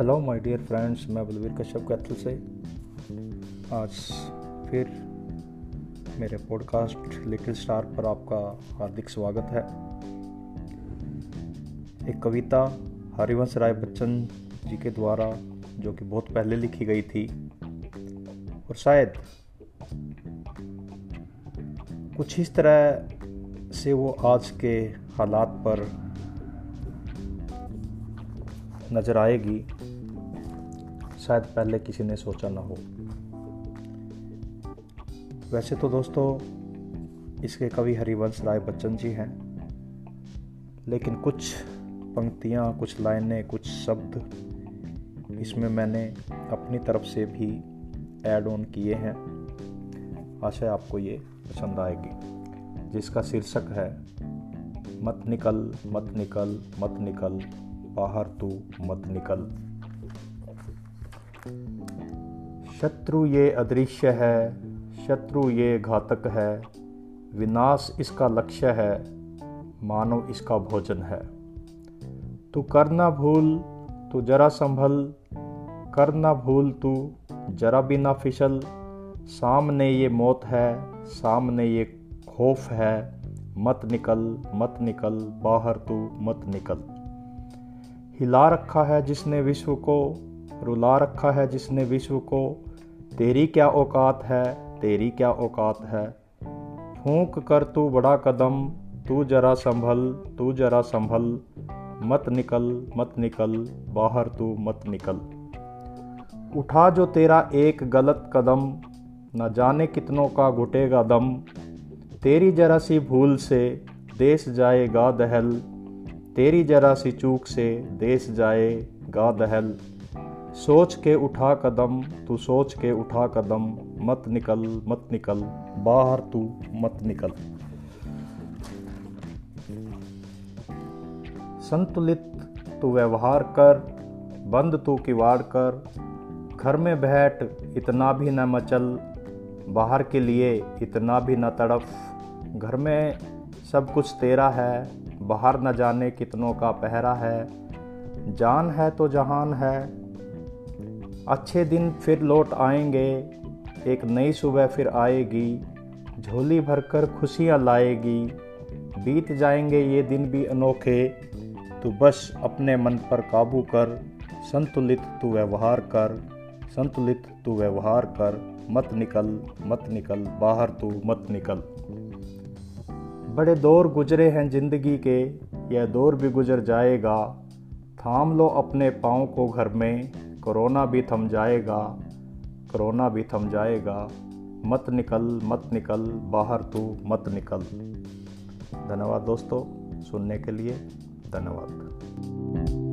Hello my dear friends मैं बलवीर कश्यप कैथल से। आज फिर मेरे पॉडकास्ट लिटिल स्टार पर आपका हार्दिक स्वागत है। एक कविता हरिवंश राय बच्चन जी के द्वारा, जो कि बहुत पहले लिखी गई थी। और शायद कुछ इस तरह से वो आज के हालात पर नज़र आएगी। शायद पहले किसी ने सोचा ना हो। वैसे तो दोस्तों, इसके कवि हरिवंश राय बच्चन जी हैं, लेकिन कुछ पंक्तियाँ, कुछ लाइनें, कुछ शब्द इसमें मैंने अपनी तरफ़ से भी ऐड ऑन किए हैं। आशा आपको ये पसंद आएगी। जिसका शीर्षक है, मत निकल मत निकल मत निकल, बाहर तू मत निकल। शत्रु ये अदृश्य है, शत्रु ये घातक है। विनाश इसका लक्ष्य है मानव इसका भोजन है। तू करना भूल, तू जरा संभल करना भूल तू जरा भी ना फिसल। सामने ये मौत है, सामने ये खौफ है। मत निकल मत निकल, बाहर तू मत निकल। हिला रखा है जिसने विश्व को, रुला रखा है जिसने विश्व को तेरी क्या औकात है? तेरी क्या औकात है? फूंक कर तू बड़ा कदम, तू जरा संभल, तू जरा संभल। मत निकल मत निकल, बाहर तू मत निकल। उठा जो तेरा एक गलत कदम, न जाने कितनों का घुटेगा दम। तेरी जरा सी भूल से देश जाएगा दहल। तेरी जरा सी चूक से देश जाए गा दहल। सोच के उठा कदम, तू सोच के उठा कदम, मत निकल मत निकल, बाहर तू मत निकल। संतुलित तू व्यवहार कर, बंद तू किवाड़ कर, घर में बैठ इतना भी न मचल, बाहर के लिए इतना भी न तड़फ। घर में सब कुछ तेरा है, बाहर न जाने कितनों का पहरा है। जान है तो जहान है अच्छे दिन फिर लौट आएँगे। एक नई सुबह फिर आएगी। झोली भरकर खुशियाँ लाएगी। बीत जाएँगे ये दिन भी अनोखे। तो बस अपने मन पर काबू कर। संतुलित तू व्यवहार कर। संतुलित तू व्यवहार कर। मत निकल मत निकल। बाहर तू मत निकल। बड़े दौर गुजरे हैं ज़िंदगी के। यह दौर भी गुजर जाएगा। थाम लो अपने पाँव को घर में। कोरोना भी थम जाएगा, कोरोना भी थम जाएगा। मत निकल मत निकल, बाहर तू मत निकल। धन्यवाद दोस्तों, सुनने के लिए धन्यवाद।